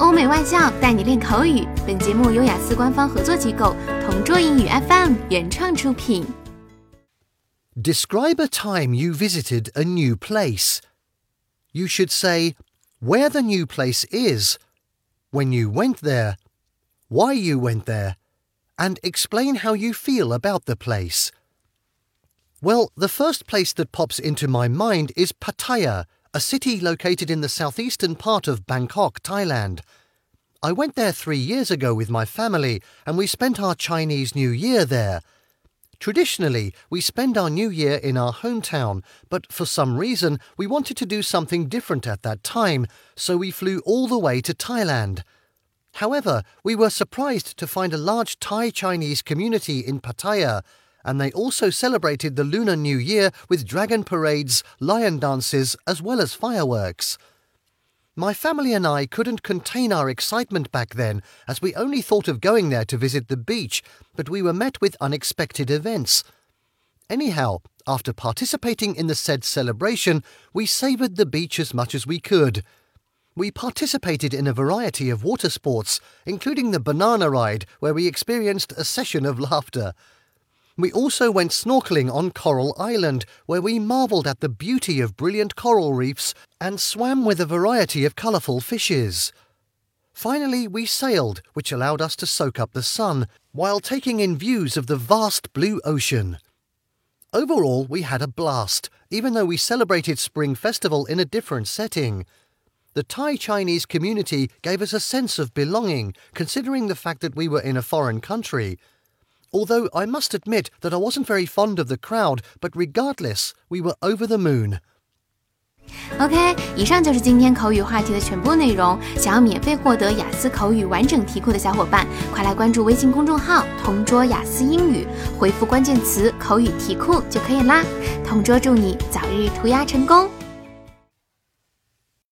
欧美外教带你练口语。本节目由雅思官方合作机构同桌英语 FM 原创出品。Describe a time you visited a new place. You should say where the new place is, when you went there, why you went there, and explain how you feel about the place. Well, the first place that pops into my mind is Pattaya a city located in the southeastern part of Bangkok, Thailand. I went there three years ago with my family, and we spent our Chinese New Year there. Traditionally, we spend our New Year in our hometown, but for some reason, we wanted to do something different at that time, so we flew all the way to Thailand. However, we were surprised to find a large Thai Chinese community in Pattaya and they also celebrated the Lunar New Year with dragon parades, lion dances, as well as fireworks. My family and I couldn't contain our excitement back then, as we only thought of going there to visit the beach, but we were met with unexpected events. Anyhow, after participating in the said celebration, we savoured the beach as much as we could. We participated in a variety of water sports, including the banana ride, where we experienced a session of laughter. We also went snorkeling on Coral Island, where we marvelled at the beauty of brilliant coral reefs and swam with a variety of colourful fishes. Finally, we sailed, which allowed us to soak up the sun, while taking in views of the vast blue ocean. Overall, we had a blast, even though we celebrated Spring Festival in a different setting. The Thai Chinese community gave us a sense of belonging, considering the fact that we were in a foreign country, although I must admit that I wasn't very fond of the crowd, but regardless, we were over the moon. OK，以上就是今天口语话题的全部内容。想要免费获得雅思口语完整题库的小伙伴，快来关注微信公众号“同桌雅思英语”，回复关键词“口语题库”就可以啦。同桌祝你早日涂鸦成功！